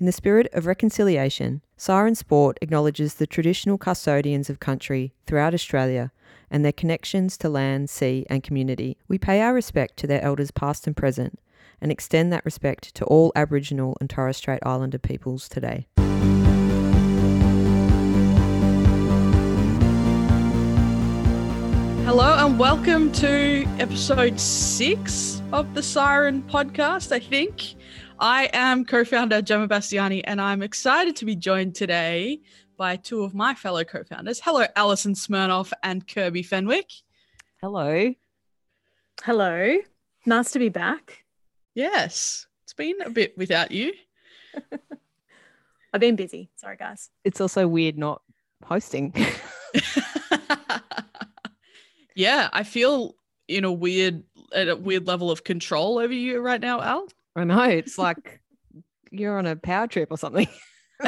In the spirit of reconciliation, Siren Sport acknowledges the traditional custodians of country throughout Australia and their connections to land, sea, and community. We pay our respect to their elders past and present and extend that respect to all Aboriginal and Torres Strait Islander peoples today. Hello and welcome to episode six of the Siren podcast, I think. I am co founder Gemma Bastiani, and I'm excited to be joined today by two of my fellow co founders. Hello, Alison Smirnoff and Kirby Fenwick. Hello. Hello. Nice to be back. Yes, it's been a bit without you. I've been busy. Sorry, guys. It's also weird not hosting. yeah, I feel in a weird at a weird level of control over you right now, Al. I know. It's like you're on a power trip or something.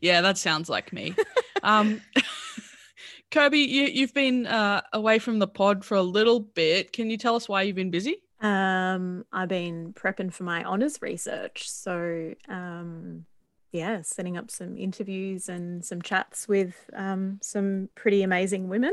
yeah, that sounds like me. Um, Kirby, you, you've been uh, away from the pod for a little bit. Can you tell us why you've been busy? Um, I've been prepping for my honors research. So, um, yeah, setting up some interviews and some chats with um, some pretty amazing women.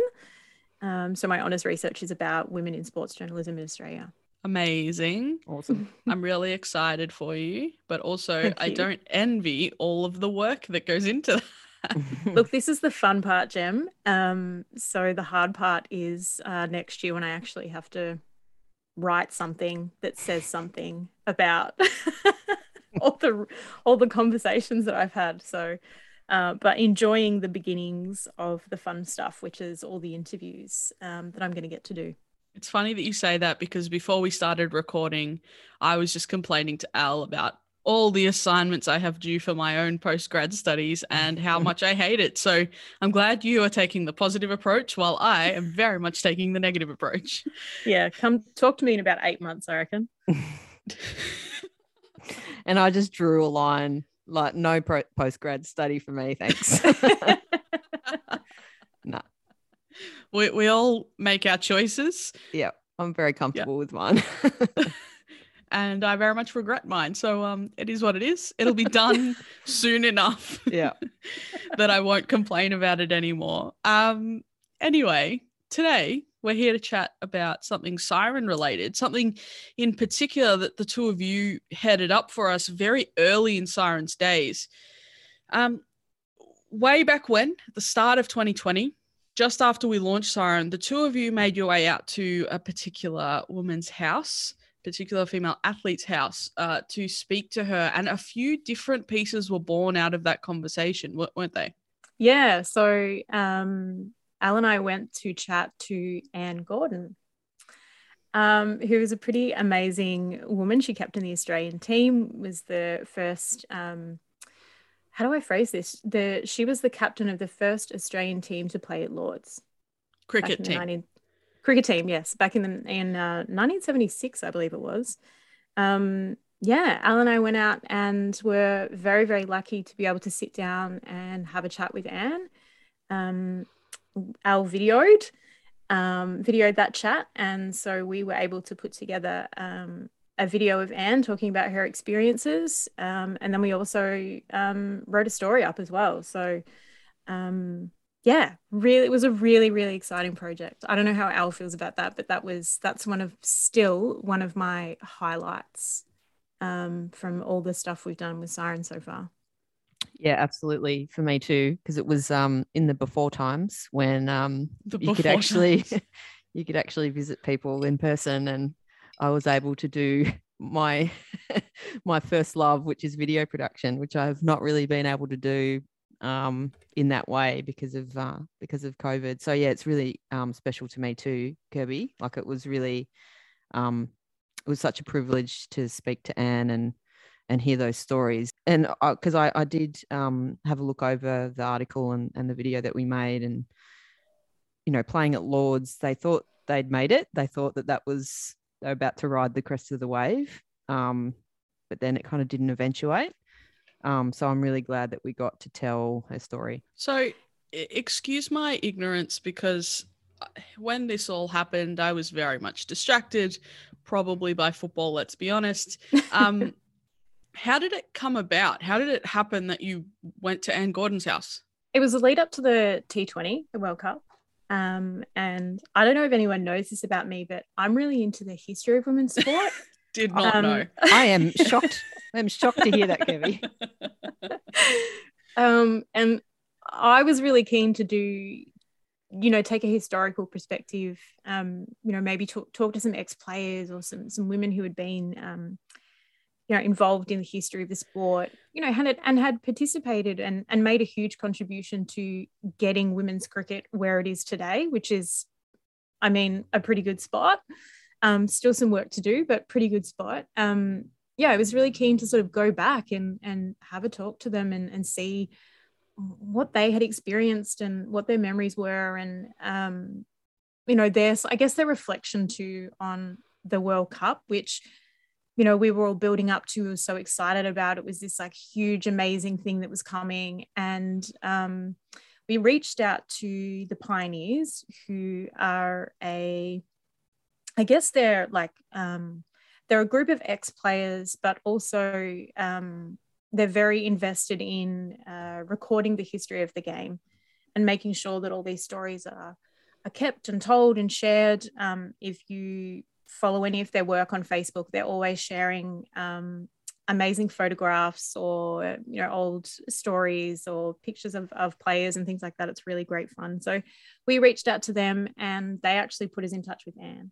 Um, so, my honors research is about women in sports journalism in Australia. Amazing. Awesome. I'm really excited for you, but also I don't envy all of the work that goes into that. Look, this is the fun part, Jem. Um, so the hard part is uh, next year when I actually have to write something that says something about all the all the conversations that I've had. So, uh, but enjoying the beginnings of the fun stuff, which is all the interviews um, that I'm going to get to do. It's funny that you say that because before we started recording, I was just complaining to Al about all the assignments I have due for my own post grad studies and how much I hate it. So I'm glad you are taking the positive approach while I am very much taking the negative approach. Yeah, come talk to me in about eight months, I reckon. and I just drew a line like no pro- post grad study for me, thanks. no we, we all make our choices. Yeah, I'm very comfortable with mine. and I very much regret mine. So um, it is what it is. It'll be done soon enough. Yeah, that I won't complain about it anymore. Um, anyway, today we're here to chat about something siren related, something in particular that the two of you headed up for us very early in Siren's days. Um, way back when, at the start of 2020, just after we launched Siren, the two of you made your way out to a particular woman's house, particular female athlete's house, uh, to speak to her. And a few different pieces were born out of that conversation, weren't they? Yeah. So um, Al and I went to chat to Anne Gordon, um, who was a pretty amazing woman. She captained the Australian team, was the first. Um, how do I phrase this? The she was the captain of the first Australian team to play at Lords. Cricket team. 19, cricket team, yes, back in the in uh, 1976, I believe it was. Um, yeah, Al and I went out and were very, very lucky to be able to sit down and have a chat with Anne. Um, Al videoed, um, videoed that chat, and so we were able to put together um, a video of Anne talking about her experiences. Um, and then we also um, wrote a story up as well. So, um, yeah, really, it was a really, really exciting project. I don't know how Al feels about that, but that was, that's one of still one of my highlights um, from all the stuff we've done with Siren so far. Yeah, absolutely. For me too, because it was um, in the before times when um, you could actually you could actually visit people in person and I was able to do my my first love, which is video production, which I've not really been able to do um, in that way because of uh, because of COVID. So yeah, it's really um, special to me too, Kirby. Like it was really um, it was such a privilege to speak to Anne and and hear those stories. And because I, I, I, did um, have a look over the article and, and the video that we made, and you know, playing at Lords, they thought they'd made it. They thought that that was they're about to ride the crest of the wave. Um, but then it kind of didn't eventuate. Um, so I'm really glad that we got to tell her story. So, excuse my ignorance because uh, when this all happened, I was very much distracted, probably by football, let's be honest. Um, How did it come about? How did it happen that you went to Anne Gordon's house? It was a lead up to the T20, the World Cup. Um, and I don't know if anyone knows this about me, but I'm really into the history of women's sport. Did not um, know. I am shocked. I'm shocked to hear that, Kevy. um, and I was really keen to do, you know, take a historical perspective. Um, you know, maybe talk talk to some ex players or some some women who had been, um, you know, involved in the history of the sport. You know, had and had participated and and made a huge contribution to getting women's cricket where it is today, which is, I mean, a pretty good spot. Um, still some work to do, but pretty good spot. Um, yeah, I was really keen to sort of go back and and have a talk to them and and see what they had experienced and what their memories were and um, you know their I guess their reflection too on the World Cup, which you know we were all building up to, we were so excited about. It was this like huge, amazing thing that was coming, and um, we reached out to the pioneers, who are a, I guess they're like um, they're a group of ex players, but also um, they're very invested in uh, recording the history of the game and making sure that all these stories are, are kept and told and shared. Um, if you follow any of their work on Facebook, they're always sharing um, amazing photographs or you know old stories or pictures of, of players and things like that. It's really great fun. So we reached out to them and they actually put us in touch with Anne.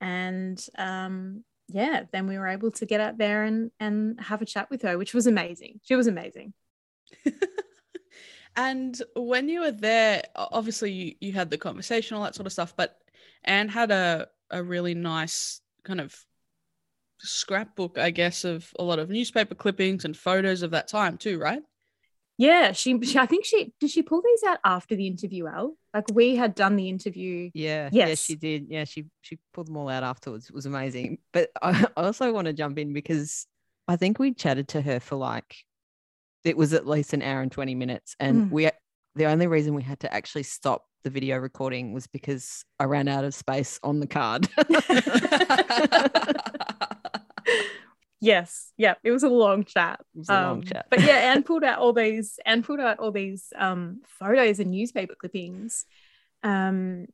And um, yeah, then we were able to get out there and and have a chat with her, which was amazing. She was amazing. and when you were there, obviously you, you had the conversation, all that sort of stuff, but Anne had a, a really nice kind of scrapbook, I guess, of a lot of newspaper clippings and photos of that time too, right? Yeah, she, she, I think she did she pull these out after the interview, Al? Like we had done the interview. Yeah, yes. yeah, she did. Yeah, she she pulled them all out afterwards. It was amazing. But I also want to jump in because I think we chatted to her for like it was at least an hour and 20 minutes. And mm. we the only reason we had to actually stop the video recording was because I ran out of space on the card. Yes, yeah, it was a long chat. It was a um, long chat. but yeah, Anne pulled out all these and pulled out all these um, photos and newspaper clippings, um,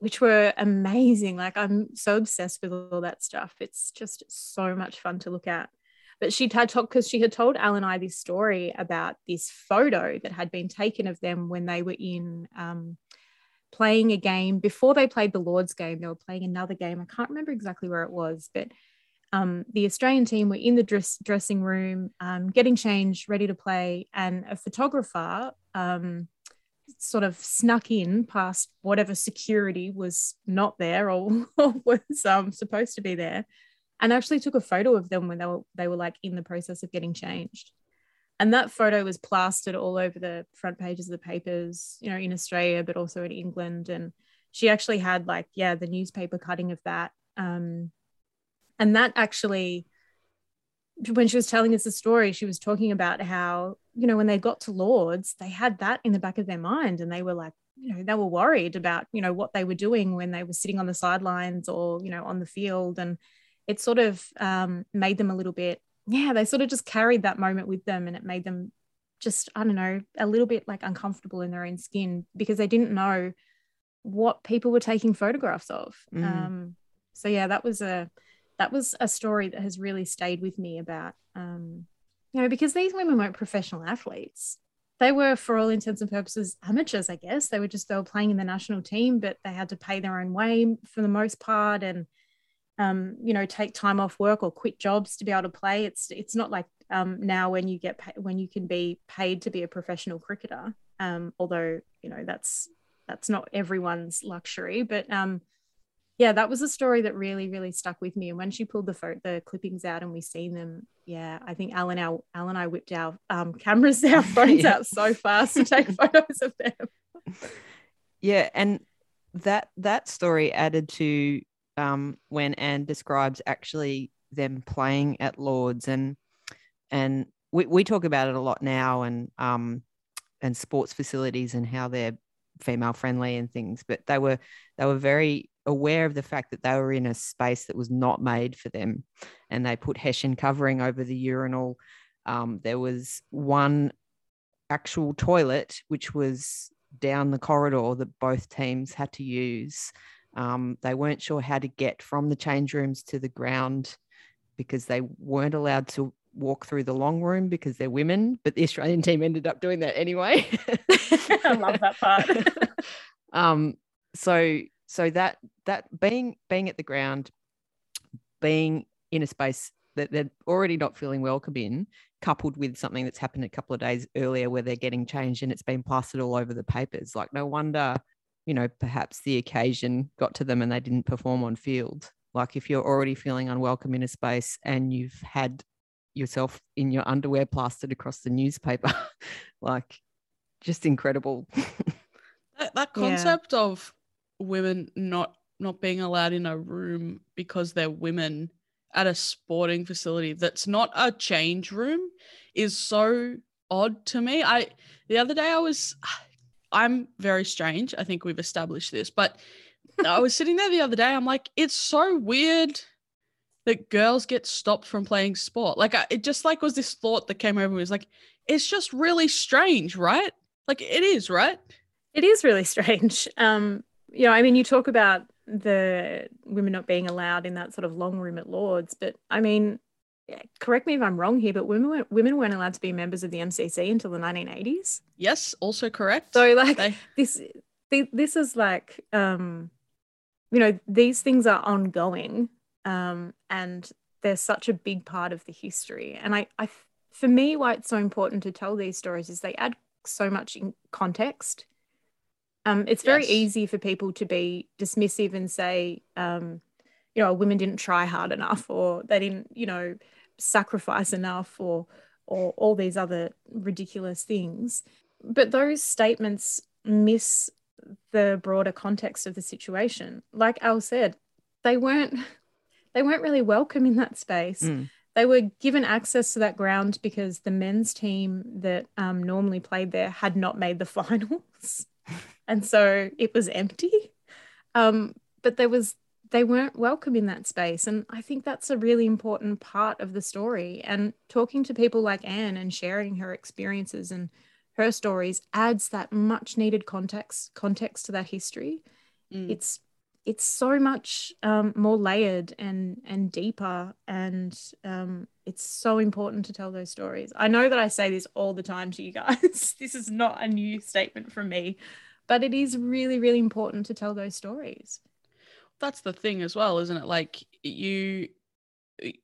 which were amazing. Like I'm so obsessed with all that stuff. It's just so much fun to look at. But she'd had talked because she had told Al and I this story about this photo that had been taken of them when they were in um, playing a game before they played the Lord's game. They were playing another game. I can't remember exactly where it was, but um, the Australian team were in the dress, dressing room, um, getting changed, ready to play, and a photographer um, sort of snuck in past whatever security was not there or, or was um, supposed to be there, and actually took a photo of them when they were they were like in the process of getting changed. And that photo was plastered all over the front pages of the papers, you know, in Australia, but also in England. And she actually had like, yeah, the newspaper cutting of that. Um, and that actually when she was telling us the story she was talking about how you know when they got to lords they had that in the back of their mind and they were like you know they were worried about you know what they were doing when they were sitting on the sidelines or you know on the field and it sort of um, made them a little bit yeah they sort of just carried that moment with them and it made them just i don't know a little bit like uncomfortable in their own skin because they didn't know what people were taking photographs of mm. um, so yeah that was a that was a story that has really stayed with me about, um, you know, because these women weren't professional athletes. They were, for all intents and purposes, amateurs, I guess. They were just, they were playing in the national team, but they had to pay their own way for the most part and, um, you know, take time off work or quit jobs to be able to play. It's, it's not like um, now when you get, pay- when you can be paid to be a professional cricketer. Um, although, you know, that's, that's not everyone's luxury, but, um, yeah, that was a story that really, really stuck with me. And when she pulled the photo, the clippings out and we seen them, yeah, I think Alan, our Alan, and I whipped our um, cameras, our phones yeah. out so fast to take photos of them. Yeah, and that that story added to um, when Anne describes actually them playing at Lords, and and we, we talk about it a lot now, and um, and sports facilities and how they're female friendly and things, but they were they were very aware of the fact that they were in a space that was not made for them. And they put hessian covering over the urinal. Um, there was one actual toilet, which was down the corridor that both teams had to use. Um, they weren't sure how to get from the change rooms to the ground because they weren't allowed to walk through the long room because they're women, but the Australian team ended up doing that anyway. I love that part. um, so so that that being being at the ground, being in a space that they're already not feeling welcome in, coupled with something that's happened a couple of days earlier where they're getting changed and it's been plastered all over the papers. Like no wonder, you know, perhaps the occasion got to them and they didn't perform on field. Like if you're already feeling unwelcome in a space and you've had yourself in your underwear plastered across the newspaper, like just incredible. that, that concept yeah. of women not not being allowed in a room because they're women at a sporting facility that's not a change room is so odd to me. I the other day I was I'm very strange. I think we've established this, but I was sitting there the other day. I'm like, it's so weird that girls get stopped from playing sport. Like, I, it just like was this thought that came over me. Was like, it's just really strange, right? Like, it is, right? It is really strange. Um, you know, I mean, you talk about the women not being allowed in that sort of long room at Lords, but I mean, correct me if I'm wrong here, but women weren't, women weren't allowed to be members of the MCC until the 1980s. Yes, also correct. So like they... this, this is like, um, you know, these things are ongoing, um, and they're such a big part of the history. And I, I, for me, why it's so important to tell these stories is they add so much in context um, it's very yes. easy for people to be dismissive and say, um, you know, women didn't try hard enough, or they didn't, you know, sacrifice enough, or or all these other ridiculous things. But those statements miss the broader context of the situation. Like Al said, they weren't they weren't really welcome in that space. Mm. They were given access to that ground because the men's team that um, normally played there had not made the finals and so it was empty. Um, but there was they weren't welcome in that space, and I think that's a really important part of the story. And talking to people like Anne and sharing her experiences and her stories adds that much needed context context to that history. Mm. It's it's so much um, more layered and and deeper and um, it's so important to tell those stories i know that i say this all the time to you guys this is not a new statement from me but it is really really important to tell those stories that's the thing as well isn't it? Like you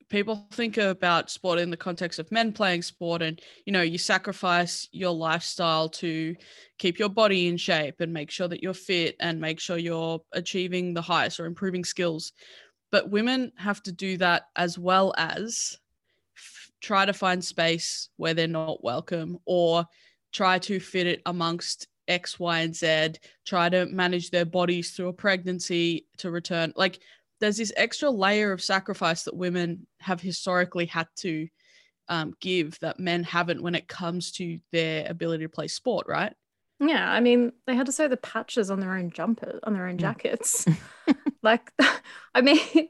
people think about sport in the context of men playing sport and you know you sacrifice your lifestyle to keep your body in shape and make sure that you're fit and make sure you're achieving the highest or improving skills. But women have to do that as well as f- try to find space where they're not welcome or try to fit it amongst X, Y, and Z, try to manage their bodies through a pregnancy to return. Like there's this extra layer of sacrifice that women have historically had to um, give that men haven't when it comes to their ability to play sport, right? Yeah, I mean, they had to sew the patches on their own jumper, on their own jackets. like, I mean,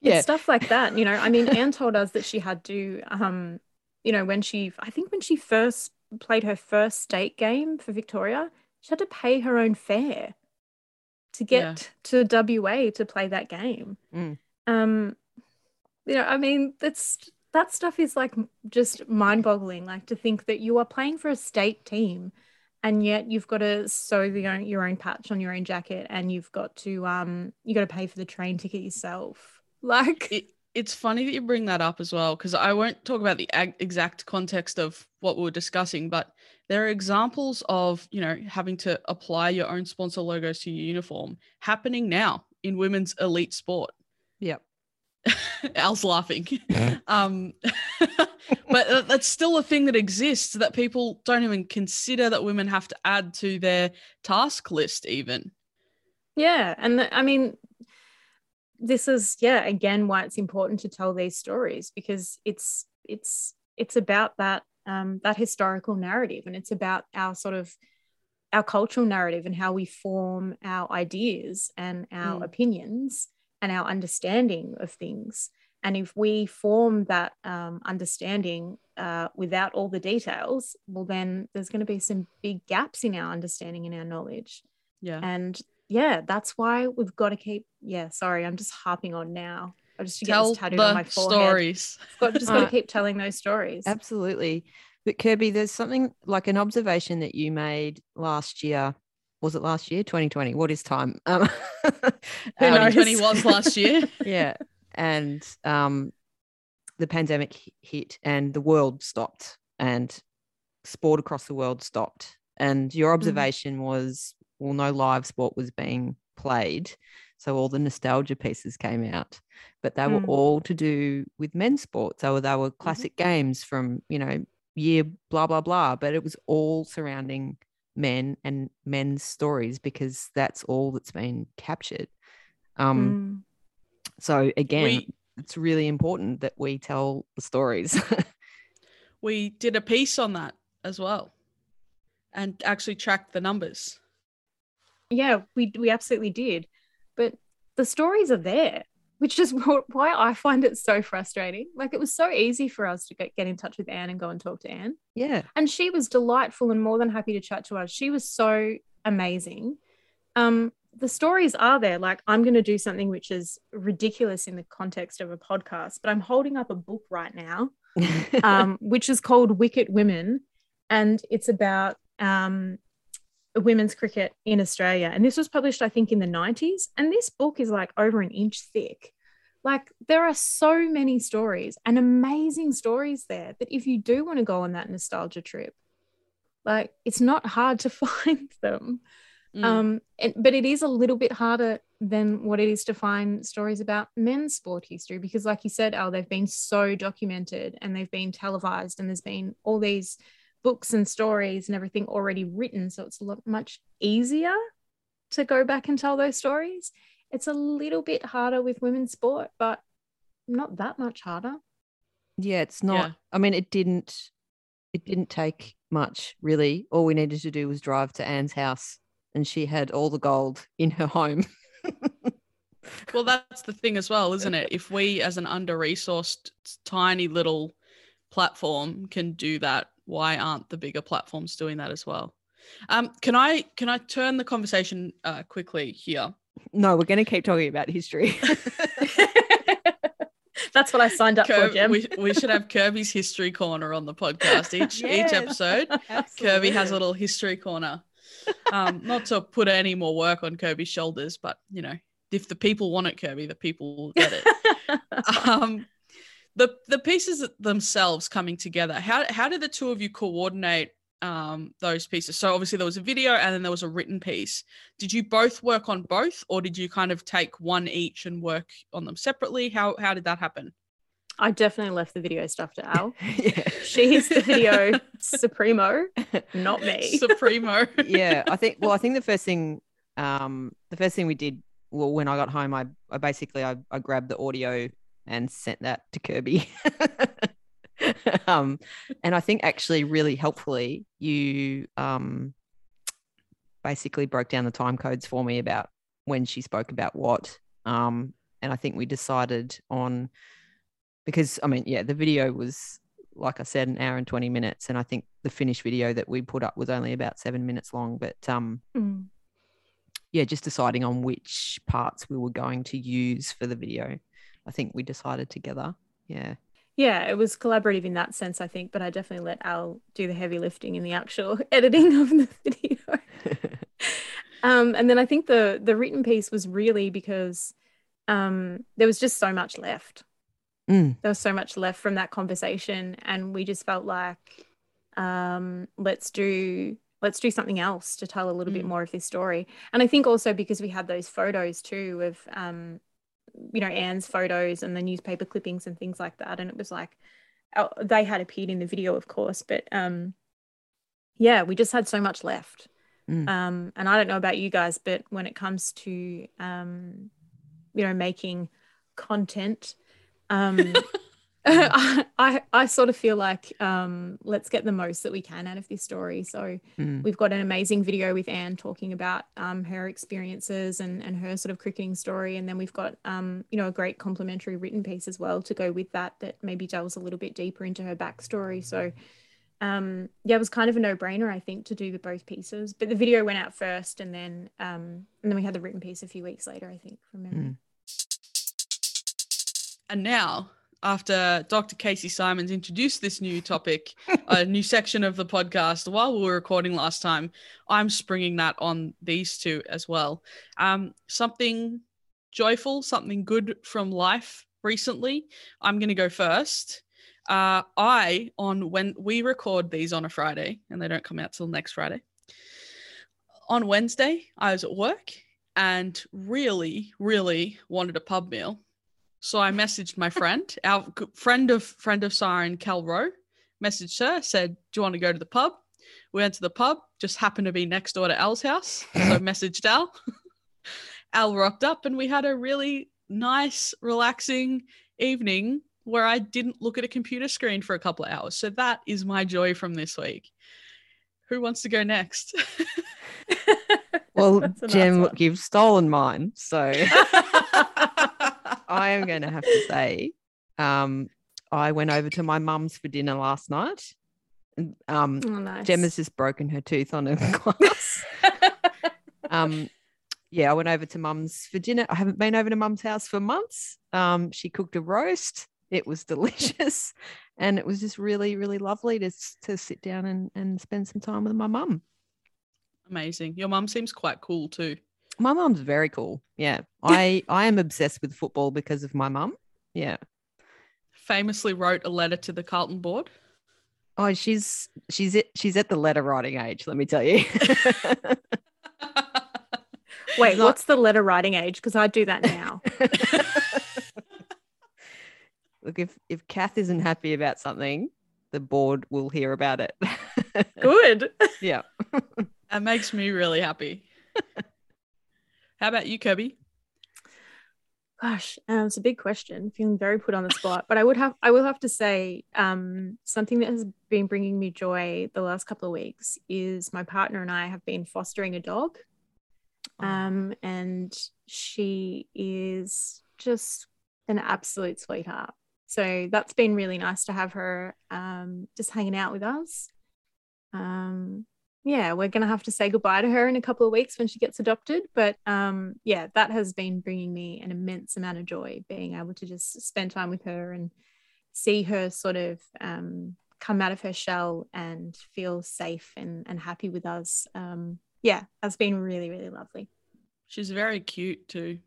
yeah, stuff like that. You know, I mean, Anne told us that she had to, um, you know, when she, I think when she first played her first state game for Victoria, she had to pay her own fare to get yeah. to WA to play that game. Mm. Um, you know, I mean, that's that stuff is like just mind-boggling. Like to think that you are playing for a state team, and yet you've got to sew the, your own patch on your own jacket, and you've got to um, you got to pay for the train ticket yourself. Like it, it's funny that you bring that up as well because I won't talk about the ag- exact context of what we are discussing, but there are examples of you know having to apply your own sponsor logos to your uniform happening now in women's elite sport. Yep. Al's laughing. um, but that's still a thing that exists that people don't even consider that women have to add to their task list, even. Yeah, and the, I mean, this is yeah again why it's important to tell these stories because it's it's it's about that um, that historical narrative and it's about our sort of our cultural narrative and how we form our ideas and our mm. opinions and our understanding of things. And if we form that um, understanding uh, without all the details, well, then there's going to be some big gaps in our understanding and our knowledge. Yeah. And yeah, that's why we've got to keep. Yeah, sorry, I'm just harping on now. I just to Tell get this tattooed on my forehead. Stories. Got, just got to keep telling those stories. Absolutely. But Kirby, there's something like an observation that you made last year. Was it last year? 2020. What is time? Um, 2020 was last year. yeah. And um, the pandemic hit and the world stopped and sport across the world stopped. And your mm-hmm. observation mm. was, well, no live sport was being played. So all the nostalgia pieces came out, but they were mm. all to do with men's sports. So they were mm-hmm. classic mm-hmm. games from, you know, year blah blah blah but it was all surrounding men and men's stories because that's all that's been captured um mm. so again we, it's really important that we tell the stories we did a piece on that as well and actually tracked the numbers yeah we we absolutely did but the stories are there which is why I find it so frustrating. Like it was so easy for us to get, get in touch with Anne and go and talk to Anne. Yeah. And she was delightful and more than happy to chat to us. She was so amazing. Um, the stories are there. Like I'm going to do something which is ridiculous in the context of a podcast, but I'm holding up a book right now, um, which is called Wicket Women. And it's about um, women's cricket in Australia. And this was published, I think, in the 90s. And this book is like over an inch thick. Like there are so many stories and amazing stories there that if you do want to go on that nostalgia trip, like it's not hard to find them. Mm. Um, and, but it is a little bit harder than what it is to find stories about men's sport history because, like you said, Al, they've been so documented and they've been televised, and there's been all these books and stories and everything already written. So it's a lot much easier to go back and tell those stories. It's a little bit harder with women's sport, but not that much harder. Yeah, it's not. Yeah. I mean, it didn't. It didn't take much really. All we needed to do was drive to Anne's house, and she had all the gold in her home. well, that's the thing as well, isn't it? If we, as an under-resourced, tiny little platform, can do that why aren't the bigger platforms doing that as well? Um, can I can I turn the conversation uh, quickly here? No, we're going to keep talking about history. That's what I signed up for, Jim. We, we should have Kirby's history corner on the podcast each yes, each episode. Absolutely. Kirby has a little history corner. Um, not to put any more work on Kirby's shoulders, but you know, if the people want it, Kirby, the people will get it. um, the the pieces themselves coming together how how did the two of you coordinate um, those pieces so obviously there was a video and then there was a written piece did you both work on both or did you kind of take one each and work on them separately how how did that happen I definitely left the video stuff to Al. yeah. She's the video supremo, not me. Supremo. yeah, I think. Well, I think the first thing, um, the first thing we did, well, when I got home, I, I basically I, I grabbed the audio and sent that to Kirby. um, and I think actually really helpfully, you um, basically broke down the time codes for me about when she spoke about what. Um, and I think we decided on because I mean, yeah, the video was like I said, an hour and 20 minutes. And I think the finished video that we put up was only about seven minutes long. But um, mm. yeah, just deciding on which parts we were going to use for the video. I think we decided together. Yeah. Yeah, it was collaborative in that sense, I think, but I definitely let Al do the heavy lifting in the actual editing of the video. um, and then I think the the written piece was really because um, there was just so much left. Mm. There was so much left from that conversation, and we just felt like um, let's do let's do something else to tell a little mm. bit more of this story. And I think also because we had those photos too of um, you know Anne's photos and the newspaper clippings and things like that and it was like uh, they had appeared in the video of course but um yeah we just had so much left mm. um and I don't know about you guys but when it comes to um you know making content um I, I, I sort of feel like um, let's get the most that we can out of this story. So Mm. we've got an amazing video with Anne talking about um, her experiences and, and her sort of cricketing story. And then we've got, um, you know, a great complimentary written piece as well to go with that, that maybe delves a little bit deeper into her backstory. So um, yeah, it was kind of a no brainer, I think, to do the both pieces. But the video went out first and then um, and then we had the written piece a few weeks later, I think, from memory. Mm. And now, after Dr. Kasey Symons introduced this new topic, a new section of the podcast while we were recording last time, I'm springing that on these two as well. Um, something joyful, something good from life recently. I'm going to go first. Uh, I, on when we record these on a Friday and they don't come out till next Friday, on Wednesday, I was at work and really, really wanted a pub meal. So I messaged my friend, our friend of friend of Siren, Cal Rowe, messaged her, said, Do you want to go to the pub? We went to the pub, just happened to be next door to Al's house. So I messaged Al. Al rocked up and we had a really nice, relaxing evening where I didn't look at a computer screen for a couple of hours. So that is my joy from this week. Who wants to go next? Well, That's a nice look, you've stolen mine. So I am going to have to say, um, I went over to my mum's for dinner last night. And, Um, Oh, nice. Jem has just broken her tooth on a glass. um, yeah, I went over to mum's for dinner. I haven't been over to mum's house for months. Um, she cooked a roast. It was delicious. And it was just really, really lovely to, to sit down and, and spend some time with my mum. Amazing. Your mum seems quite cool too. My mom's very cool. Yeah. I, I am obsessed with football because of my mum. Yeah. Famously wrote a letter to the Carlton board. Oh, she's she's at she's at the letter writing age, let me tell you. Wait, not- what's the letter writing age? Because I do that now. Look, if if Kath isn't happy about something, the board will hear about it. Good. yeah. That makes me really happy. How about you, Kirby? Gosh, um, it's a big question. Feeling very put on the spot, but I would have, I will have to say, um, something that has been bringing me joy the last couple of weeks is my partner and I have been fostering a dog, um, and she is just an absolute sweetheart. So that's been really nice to have her um, just hanging out with us. Um, yeah, we're gonna have to say goodbye to her in a couple of weeks when she gets adopted. But um, yeah, that has been bringing me an immense amount of joy, being able to just spend time with her and see her sort of um, come out of her shell and feel safe and, and happy with us. Um, yeah, that's been really, really lovely. She's very cute too.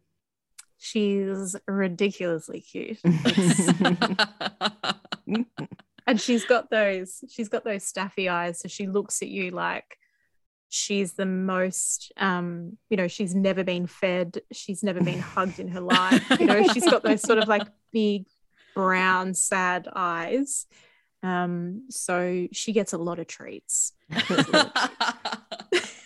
She's ridiculously cute. and she's got those she's got those staffy eyes so she looks at you like she's the most um you know she's never been fed she's never been hugged in her life you know she's got those sort of like big brown sad eyes um so she gets a lot of treats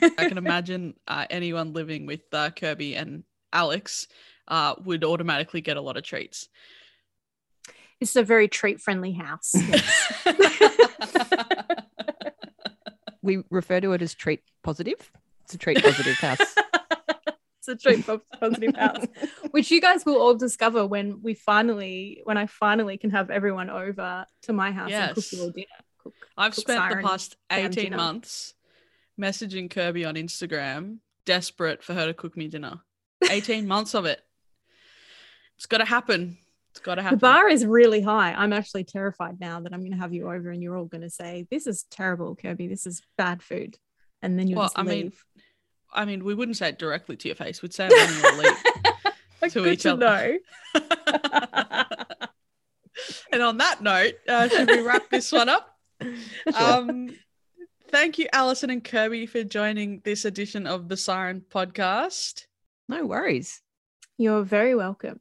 I can imagine uh, anyone living with uh, Kirby and Alex uh, would automatically get a lot of treats. It's a very treat friendly house we refer to it as treat positive. It's a treat positive house. it's a treat-positive house which you guys will all discover when we finally when i finally can have everyone over to my house and cook Yes. you all dinner cook. I've Cook spent the past 18 dinner. months messaging Kirby on Instagram, desperate for her to cook me dinner. 18 months of it. It's got to happen. It's got to happen. the bar is really high i'm actually terrified now that i'm going to have you over and you're all going to say this is terrible kirby this is bad food and then you'll Well, just I mean, I mean, we wouldn't say it directly to your face. We'd say it when you were late. to Good each other. know. and on that note, uh, should we wrap this one up? Um, thank you, Alison and Kirby, for joining this edition of the Siren podcast. no worries. you're very welcome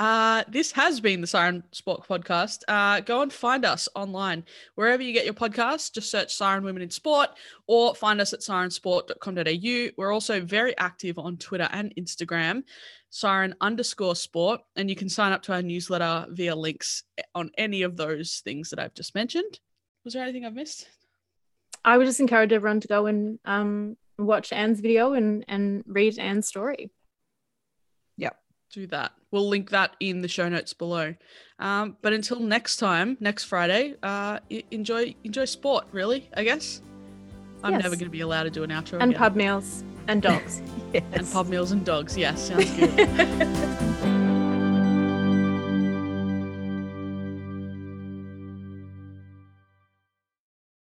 Uh, this has been the Siren Sport podcast. Uh, go and find us online wherever you get your podcasts. Just search Siren Women in Sport or find us at sirensport.com.au. We're also very active on Twitter and Instagram, siren underscore sport, and you can sign up to our newsletter via links on any of those things that I've just mentioned. Was there anything I've missed? I would just encourage everyone to go and um, watch Anne's video and and read Anne's story. Do that. We'll link that in the show notes below. Um, but until next time, next Friday, uh, enjoy enjoy sport. Really, I guess. I'm yes. never going to be allowed to do an outro. And again. pub meals and dogs. yes. And pub meals and dogs. Yes, sounds good.